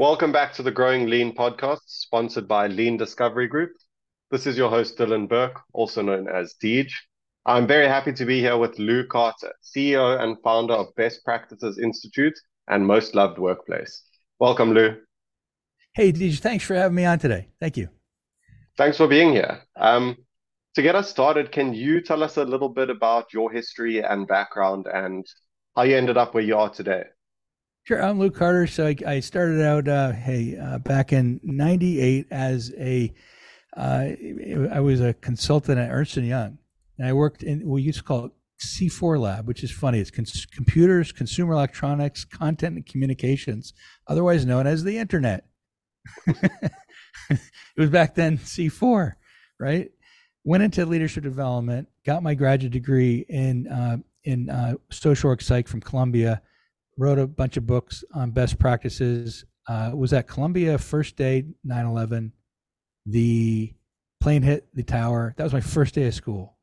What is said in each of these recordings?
Welcome back to the Growing Lean podcast, sponsored by Lean Discovery Group. This is your host, Dylan Burke, also known as Deej. I'm very happy to be here with Lou Carter, CEO and founder of Best Practices Institute and Most Loved Workplace. Welcome, Lou. Hey, Deej, thanks for having me on today. Thank you. Thanks for being here. Um, to get us started, can you tell us a little bit about your history and background and how you ended up where you are today? Sure, I'm Lou Carter. So I, I started out, uh, hey, uh, back in '98 as a, uh, I was a consultant at Ernst and Young, and I worked in what we used to call it C4 Lab, which is funny. It's cons- computers, consumer electronics, content, and communications, otherwise known as the internet. it was back then C4, right? Went into leadership development, got my graduate degree in uh, in uh, social work psych from Columbia wrote a bunch of books on best practices. Uh, was at Columbia first day 9/11. The plane hit the tower. That was my first day of school.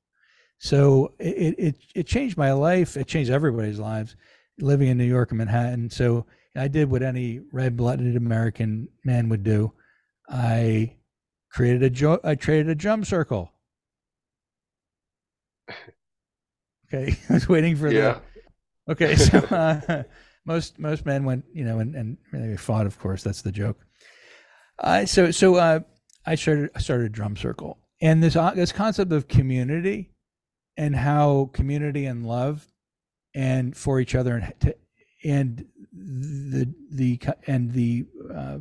So it it it changed my life. It changed everybody's lives living in New York and Manhattan. So I did what any red-blooded American man would do. I created a jo- I created a drum circle. Okay, I was waiting for yeah. the. Okay, so uh, most most men went, you know, and and they fought. Of course, that's the joke. Uh, so so uh, I started I started a drum circle, and this uh, this concept of community, and how community and love, and for each other, and to, and the the and the uh,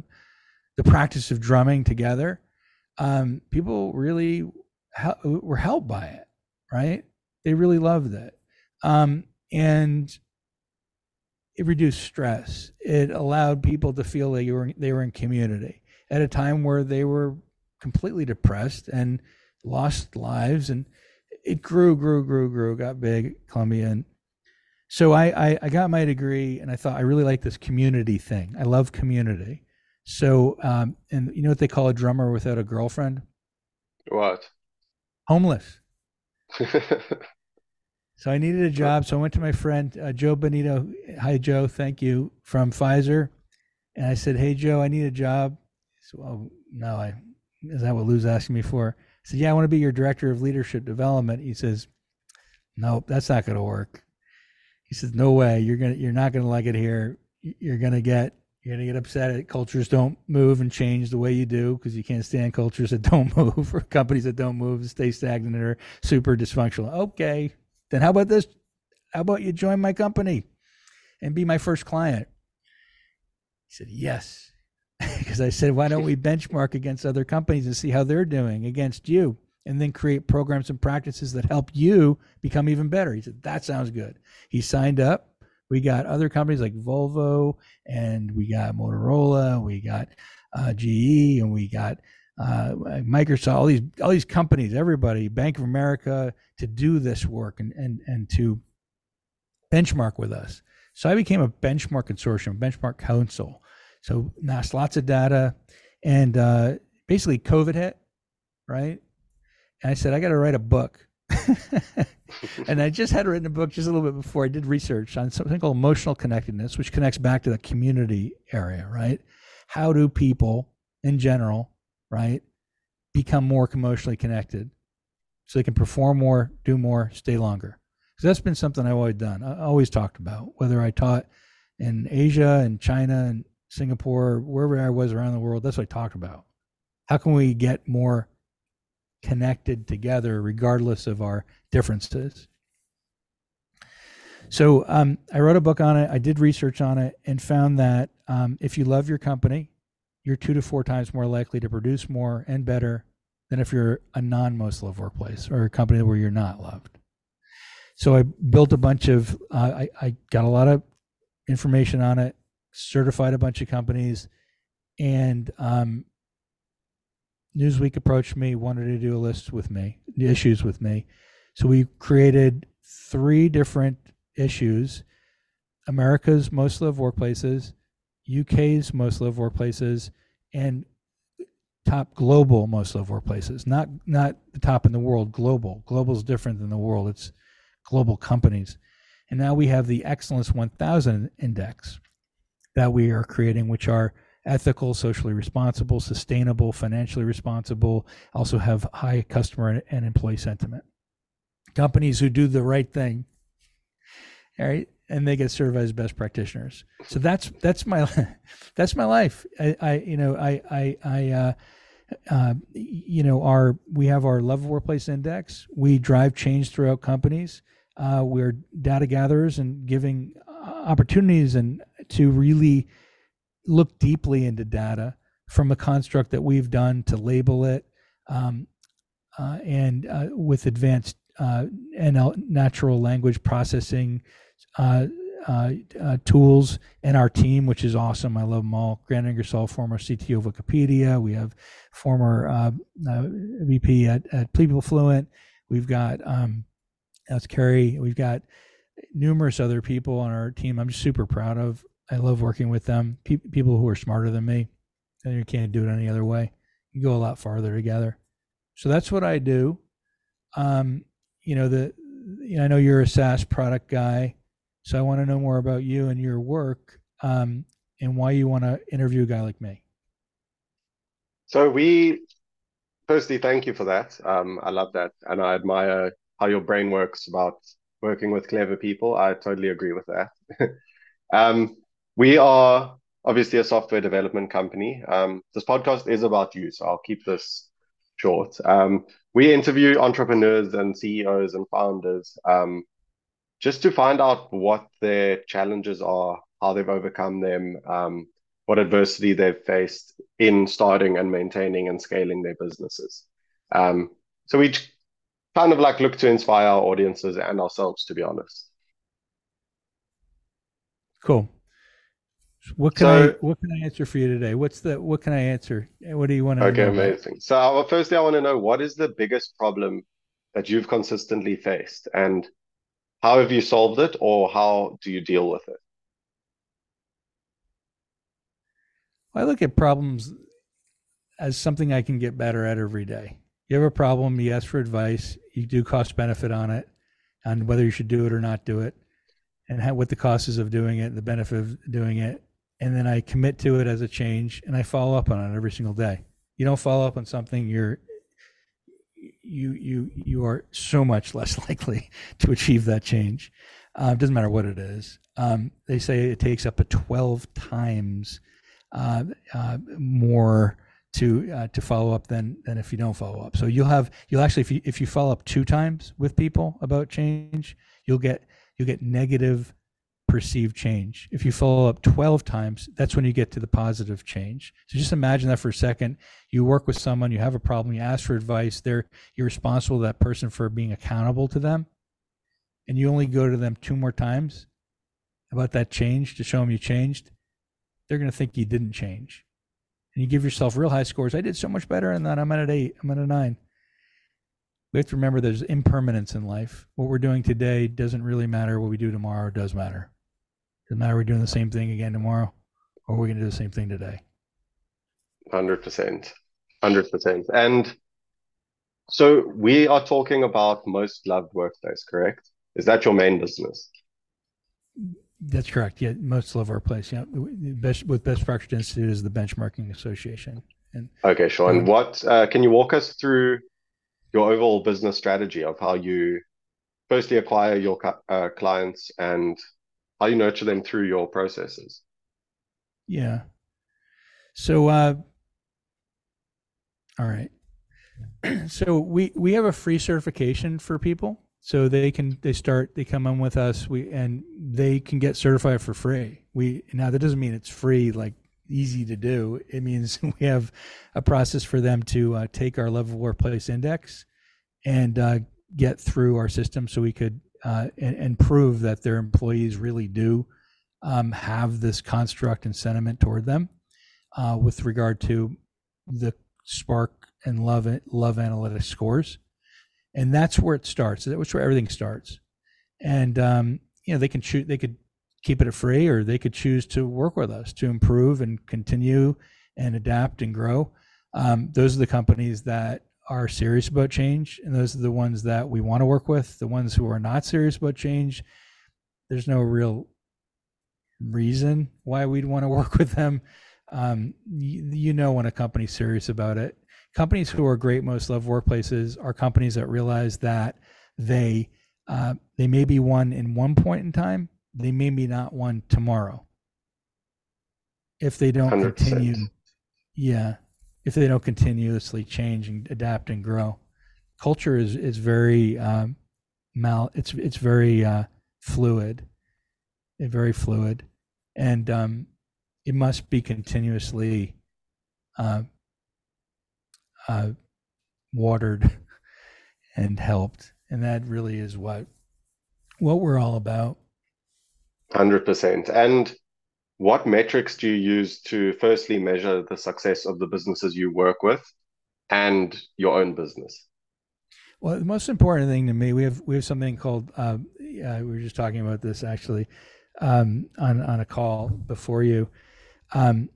the practice of drumming together, um, people really were helped by it, right? They really loved it, um, and it reduced stress. It allowed people to feel that you were they were in community at a time where they were completely depressed and lost lives, and it grew, grew, grew, grew, got big, Columbia, and so I, I, I got my degree, and I thought I really like this community thing. I love community. So, um, and you know what they call a drummer without a girlfriend? What? Homeless. So I needed a job. So I went to my friend uh, Joe Benito. Hi, Joe. Thank you from Pfizer. And I said, Hey, Joe, I need a job. So, well, no, I is that what Lou's asking me for? I said, Yeah, I want to be your director of leadership development. He says, Nope, that's not going to work. He says, No way. You're gonna. You're not going to like it here. You're going to get. You're going to get upset at cultures don't move and change the way you do because you can't stand cultures that don't move or companies that don't move and stay stagnant or super dysfunctional. Okay, then how about this? How about you join my company and be my first client? He said, Yes. because I said, Why don't we benchmark against other companies and see how they're doing against you? And then create programs and practices that help you become even better. He said, That sounds good. He signed up. We got other companies like Volvo and we got Motorola, we got uh, GE, and we got uh, Microsoft, all these all these companies, everybody, Bank of America, to do this work and and and to benchmark with us. So I became a benchmark consortium, benchmark council. So amassed lots of data, and uh, basically COVID hit, right? And I said I got to write a book. and I just had written a book just a little bit before I did research on something called emotional connectedness, which connects back to the community area, right? How do people in general right? Become more emotionally connected so they can perform more, do more, stay longer. Because that's been something I've always done. I always talked about whether I taught in Asia and China and Singapore, wherever I was around the world. That's what I talked about. How can we get more connected together, regardless of our differences? So um, I wrote a book on it. I did research on it and found that um, if you love your company, you're two to four times more likely to produce more and better than if you're a non most loved workplace or a company where you're not loved. So I built a bunch of, uh, I, I got a lot of information on it, certified a bunch of companies, and um, Newsweek approached me, wanted to do a list with me, issues with me. So we created three different issues America's most loved workplaces, UK's most loved workplaces and top global most loved workplaces. Not not the top in the world, global. Global is different than the world. It's global companies. And now we have the Excellence 1000 index that we are creating, which are ethical, socially responsible, sustainable, financially responsible, also have high customer and employee sentiment. Companies who do the right thing, all right, and they get certified as best practitioners. So that's that's my that's my life. I, I you know I I I uh, uh, you know our we have our love workplace index. We drive change throughout companies. Uh, we're data gatherers and giving opportunities and to really look deeply into data from a construct that we've done to label it um, uh, and uh, with advanced uh, NL, natural language processing uh, uh, uh, tools and our team, which is awesome. I love them all. Grant Ingersoll, former CTO of Wikipedia. We have former VP at, at PeopleFluent. We've got um, that's Kerry. We've got numerous other people on our team. I'm super proud of. I love working with them. Pe- people who are smarter than me, and you can't do it any other way. You go a lot farther together. So that's what I do. Um, you know the, you know, I know you're a SaaS product guy, so I want to know more about you and your work, um, and why you want to interview a guy like me. So we, firstly, thank you for that. Um, I love that, and I admire how your brain works about working with clever people. I totally agree with that. um, we are obviously a software development company. Um, this podcast is about you, so I'll keep this short. Um, we interview entrepreneurs and CEOs and founders um, just to find out what their challenges are, how they've overcome them, um, what adversity they've faced in starting and maintaining and scaling their businesses. Um, so we kind of like look to inspire our audiences and ourselves, to be honest. Cool. What can so, I what can I answer for you today? What's the what can I answer? What do you want to Okay, amazing. So uh, firstly I want to know what is the biggest problem that you've consistently faced and how have you solved it or how do you deal with it? I look at problems as something I can get better at every day. You have a problem, you ask for advice, you do cost benefit on it, on whether you should do it or not do it, and how, what the cost is of doing it, the benefit of doing it, and then I commit to it as a change, and I follow up on it every single day. You don't follow up on something, you're you you you are so much less likely to achieve that change. Uh, it doesn't matter what it is. Um, they say it takes up to twelve times uh, uh, more to uh, to follow up than than if you don't follow up. So you'll have you'll actually if you if you follow up two times with people about change, you'll get you'll get negative perceived change. If you follow up 12 times, that's when you get to the positive change. So just imagine that for a second. You work with someone, you have a problem, you ask for advice, they're you're responsible to that person for being accountable to them. And you only go to them two more times about that change to show them you changed. They're going to think you didn't change. And you give yourself real high scores. I did so much better and then I'm at an 8, I'm at a 9 we have to remember there's impermanence in life. What we're doing today doesn't really matter. What we do tomorrow does matter. Doesn't matter we're doing the same thing again tomorrow, or we're going to do the same thing today. Hundred percent, hundred percent. And so we are talking about most loved workplace, correct? Is that your main business? That's correct. Yeah, most love workplace. Yeah, best with Best Practice Institute is the benchmarking association. And okay, sure. And um, what uh, can you walk us through your overall business strategy of how you firstly acquire your uh, clients and how you nurture them through your processes. Yeah. So, uh, all right. so we we have a free certification for people, so they can they start they come in with us we and they can get certified for free. We now that doesn't mean it's free like easy to do. It means we have a process for them to uh, take our level workplace index and uh, get through our system, so we could uh, and, and, prove that their employees really do um, have this construct and sentiment toward them uh, with regard to the Spark and Love Love Analytics scores, and that's where it starts. That's where everything starts. And um, you know they can choose. They could keep it free, or they could choose to work with us to improve and continue and adapt and grow. Um, those are the companies that are serious about change, and those are the ones that we want to work with. The ones who are not serious about change, there's no real reason why we'd want to work with them. Um, you, you know when a company's serious about it. Companies who are great, most loved workplaces are companies that realize that they uh, they may be one in one point in time, they may be not one tomorrow. If they don't 100%. continue, yeah, if they don't continuously change and adapt and grow, culture is is very um, mal. It's it's very uh, fluid, very fluid, and um, it must be continuously uh, uh, watered and helped, and that really is what what we're all about. Hundred percent. And what metrics do you use to firstly measure the success of the businesses you work with and your own business? Well, the most important thing to me, we have we have something called. Uh, we were just talking about this actually um, on on a call before you, um,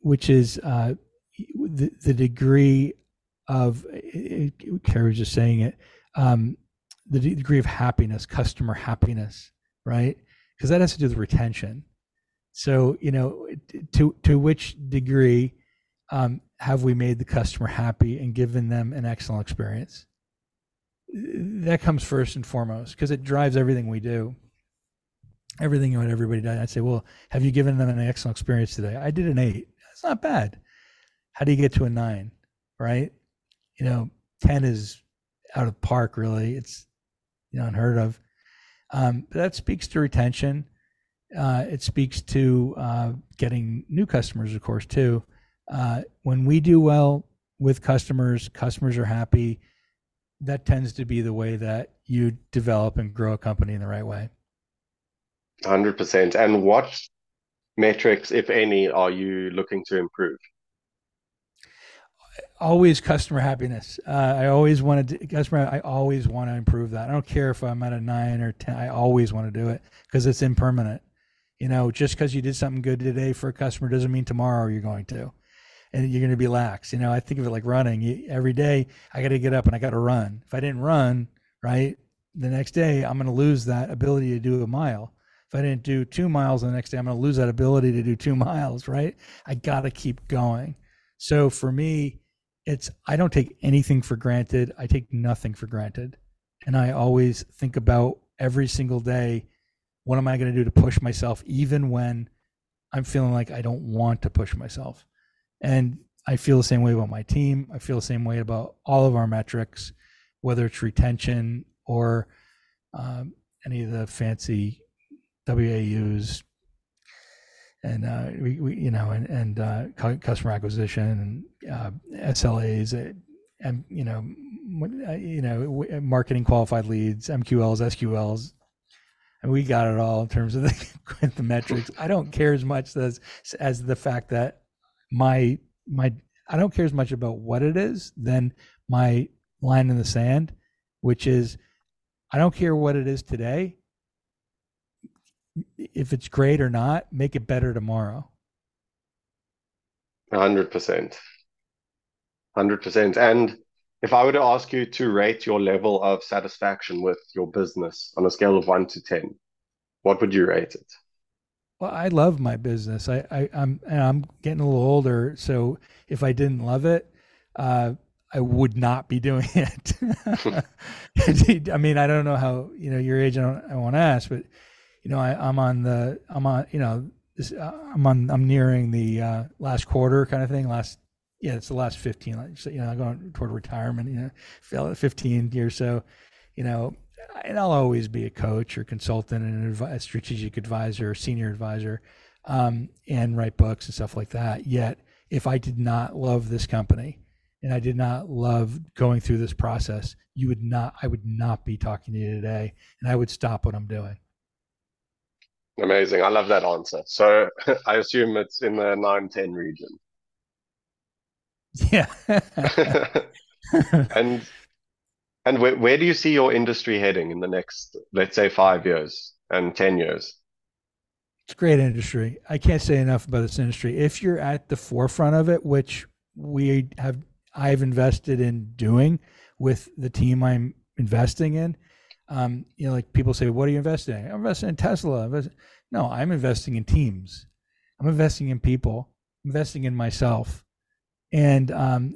which is uh, the the degree of. Carrie was just saying it. Um, the degree of happiness, customer happiness, right? Because that has to do with retention. So you know, to to which degree um, have we made the customer happy and given them an excellent experience? that comes first and foremost because it drives everything we do. Everything you what everybody does. I'd say, well, have you given them an excellent experience today? I did an eight. That's not bad. How do you get to a nine? Right? You know, ten is out of park. Really, it's you know unheard of. Um, that speaks to retention. Uh, it speaks to uh, getting new customers, of course, too. Uh, when we do well with customers, customers are happy that tends to be the way that you develop and grow a company in the right way. 100%. And what metrics, if any, are you looking to improve? Always customer happiness. Uh, I always wanted to, customer. I always want to improve that. I don't care if I'm at a nine or ten. I always want to do it because it's impermanent. You know, just because you did something good today for a customer doesn't mean tomorrow you're going to and you're going to be lax. You know, I think of it like running. Every day I got to get up and I got to run. If I didn't run, right, the next day I'm going to lose that ability to do a mile. If I didn't do two miles the next day, I'm going to lose that ability to do two miles, right? I got to keep going. So for me, it's I don't take anything for granted. I take nothing for granted. And I always think about every single day, what am I going to do to push myself even when I'm feeling like I don't want to push myself? And I feel the same way about my team. I feel the same way about all of our metrics, whether it's retention or um, any of the fancy WAUs and uh, we, we, you know, and, and uh, customer acquisition and uh, SLAs, uh, and you know, uh, you know, marketing qualified leads, MQLs, SQLs, and we got it all in terms of the, the metrics. I don't care as much as as the fact that my my I don't care as much about what it is than my line in the sand, which is I don't care what it is today. If it's great or not, make it better tomorrow. hundred percent. Hundred percent. And if I were to ask you to rate your level of satisfaction with your business on a scale of one to ten, what would you rate it? Well, I love my business. I, I am I'm, I'm getting a little older, so if I didn't love it, uh, I would not be doing it. I mean, I don't know how you know your age. I don't. I won't ask, but you know, I, I'm on the. I'm on. You know, this, uh, I'm on. I'm nearing the uh, last quarter kind of thing. Last, yeah, it's the last 15. Like, you know, going toward retirement. You know, 15 years. So, you know, and I'll always be a coach or consultant and a strategic advisor or senior advisor um, and write books and stuff like that. Yet, if I did not love this company and I did not love going through this process, you would not, I would not be talking to you today and I would stop what I'm doing. Amazing. I love that answer. So I assume it's in the 9 10 region. Yeah. and and where, where do you see your industry heading in the next, let's say, five years and 10 years? It's a great industry. I can't say enough about this industry. If you're at the forefront of it, which we have, I've invested in doing with the team I'm investing in. Um, you know, like people say, "What are you investing in?" I'm investing in Tesla. no, I'm investing in teams. I'm investing in people investing in myself, and um,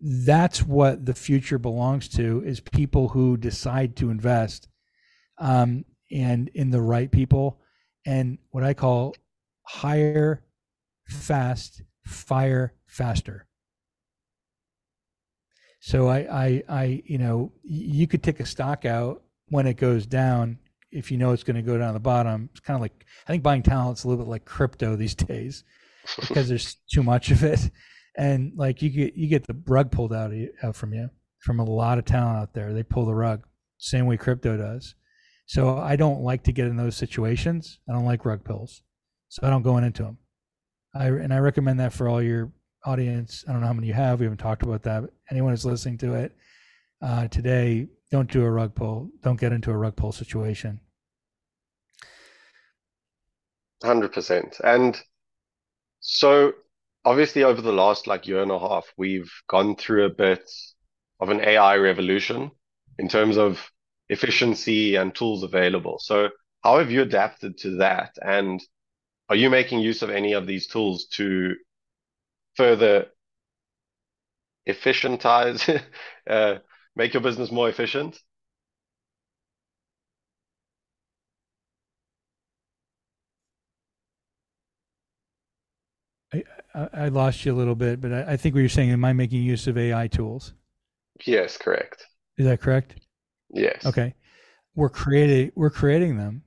that's what the future belongs to: is people who decide to invest, um, and in the right people, and what I call hire fast, fire faster. So I, I, I, you know, you could take a stock out when it goes down if you know it's going to go down the bottom. It's kind of like I think buying talent is a little bit like crypto these days because there's too much of it, and like you get you get the rug pulled out of you, out from you from a lot of talent out there. They pull the rug, same way crypto does. So I don't like to get in those situations. I don't like rug pulls, so I don't go into them. I and I recommend that for all your audience. I don't know how many you have. We haven't talked about that. Anyone who's listening to it uh, today, don't do a rug pull. Don't get into a rug pull situation. Hundred percent. And so, obviously, over the last like year and a half, we've gone through a bit of an AI revolution in terms of efficiency and tools available. So, how have you adapted to that? And are you making use of any of these tools to further efficientize, uh, make your business more efficient? I, I lost you a little bit, but I, I think what you're saying, am I making use of AI tools? Yes, correct. Is that correct? Yes. Okay. We're creating we're creating them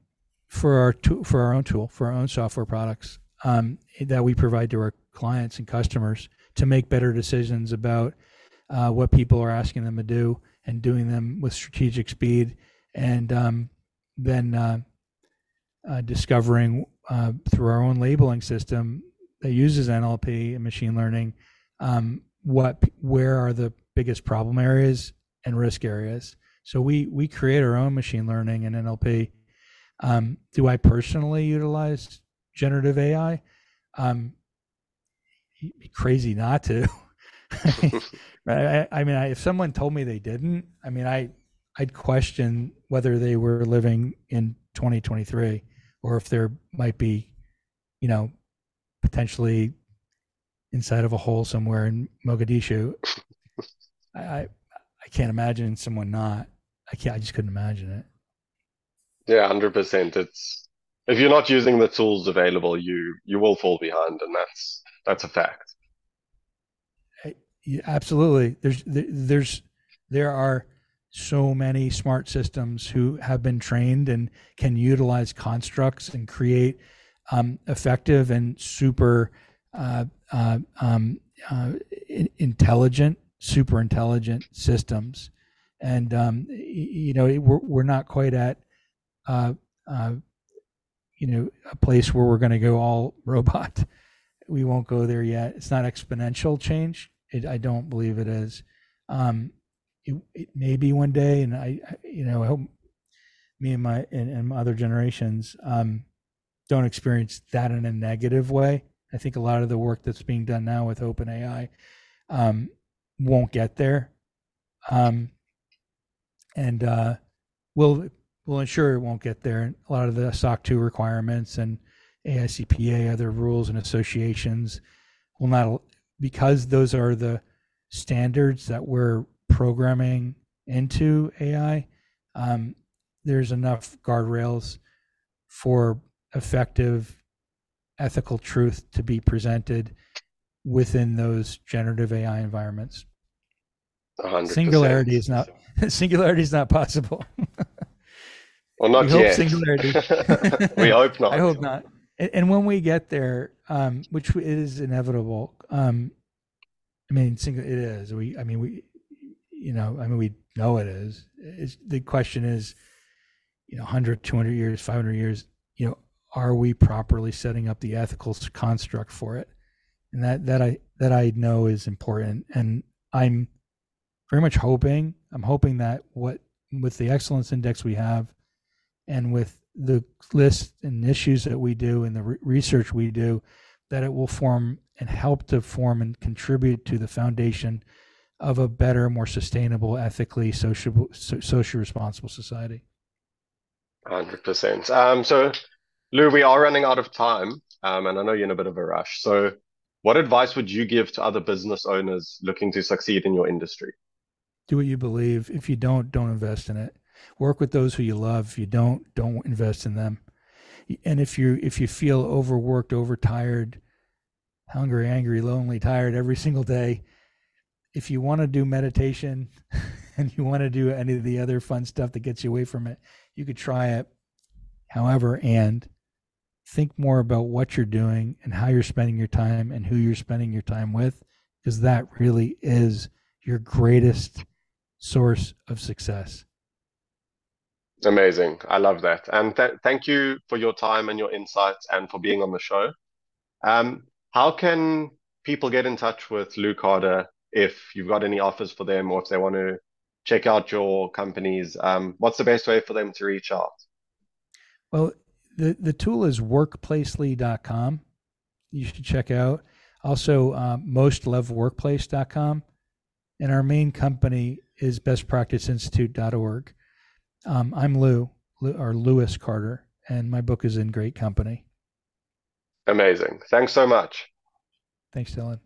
for our tool, for our own tool, for our own software products um, that we provide to our clients and customers to make better decisions about uh, what people are asking them to do and doing them with strategic speed, and um, then uh, uh, discovering uh, through our own labeling system that uses NLP and machine learning um, what where are the biggest problem areas and risk areas. So we we create our own machine learning and NLP um, do I personally utilize generative AI? Um, crazy not to. I, I, mean, I, if someone told me they didn't, I mean, I I'd question whether they were living in 2023 or if there might be, you know, potentially inside of a hole somewhere in Mogadishu. I, I I can't imagine someone not. I can't. I just couldn't imagine it. Yeah, hundred percent. It's if you're not using the tools available, you you will fall behind, and that's that's a fact. Yeah, absolutely. There's there's there are so many smart systems who have been trained and can utilize constructs and create um, effective and super uh, uh, um, uh, intelligent, super intelligent systems. And um, you know, we're we're not quite at uh, uh, you know, a place where we're going to go all robot. We won't go there yet. It's not exponential change. It, I don't believe it is. Um, it, it may be one day, and I, I you know, I hope me and my and, and other generations um, don't experience that in a negative way. I think a lot of the work that's being done now with OpenAI um, won't get there, um, and uh, will will ensure it won't get there. A lot of the SOC 2 requirements and AICPA, other rules and associations will not, because those are the standards that we're programming into AI, um, there's enough guardrails for effective ethical truth to be presented within those generative AI environments. 100%. Singularity is not singularity is not possible. Well, not we yet. Hope singularity. we hope not. I hope not. And, when we get there, um, which is inevitable. Um, I mean, single, it is. We, I mean, we, you know, I mean, we know it is. It's, the question is, you know, 100, 200 years, 500 years, you know, are we properly setting up the ethical construct for it? And that, that I, that I know is important. And I'm very much hoping, I'm hoping that what, with the excellence index we have, and with the list and issues that we do and the re- research we do, that it will form and help to form and contribute to the foundation of a better, more sustainable, ethically, social, so, socially responsible society. Hundred percent. Um, so, Lou, we are running out of time. um, and I know you're in a bit of a rush. So, what advice would you give to other business owners looking to succeed in your industry? Do what you believe. If you don't, don't invest in it. Work with those who you love. If you don't, don't invest in them. And if you if you feel overworked, overtired, hungry, angry, lonely, tired every single day, if you want to do meditation and you want to do any of the other fun stuff that gets you away from it, you could try it. However, and think more about what you're doing and how you're spending your time and who you're spending your time with, because that really is your greatest source of success. Amazing. I love that. And th- thank you for your time and your insights and for being on the show. Um, how can people get in touch with Lou Carter if you've got any offers for them or if they want to check out your companies? Um, what's the best way for them to reach out? Well, the, the tool is workplacely.com. You should check out. Also, um, mostloveworkplace.com. And our main company is bestpracticeinstitute.org. Um, I'm Lou, Lou, or Lewis Carter, and my book is in great company. Amazing. Thanks so much. Thanks, Dylan.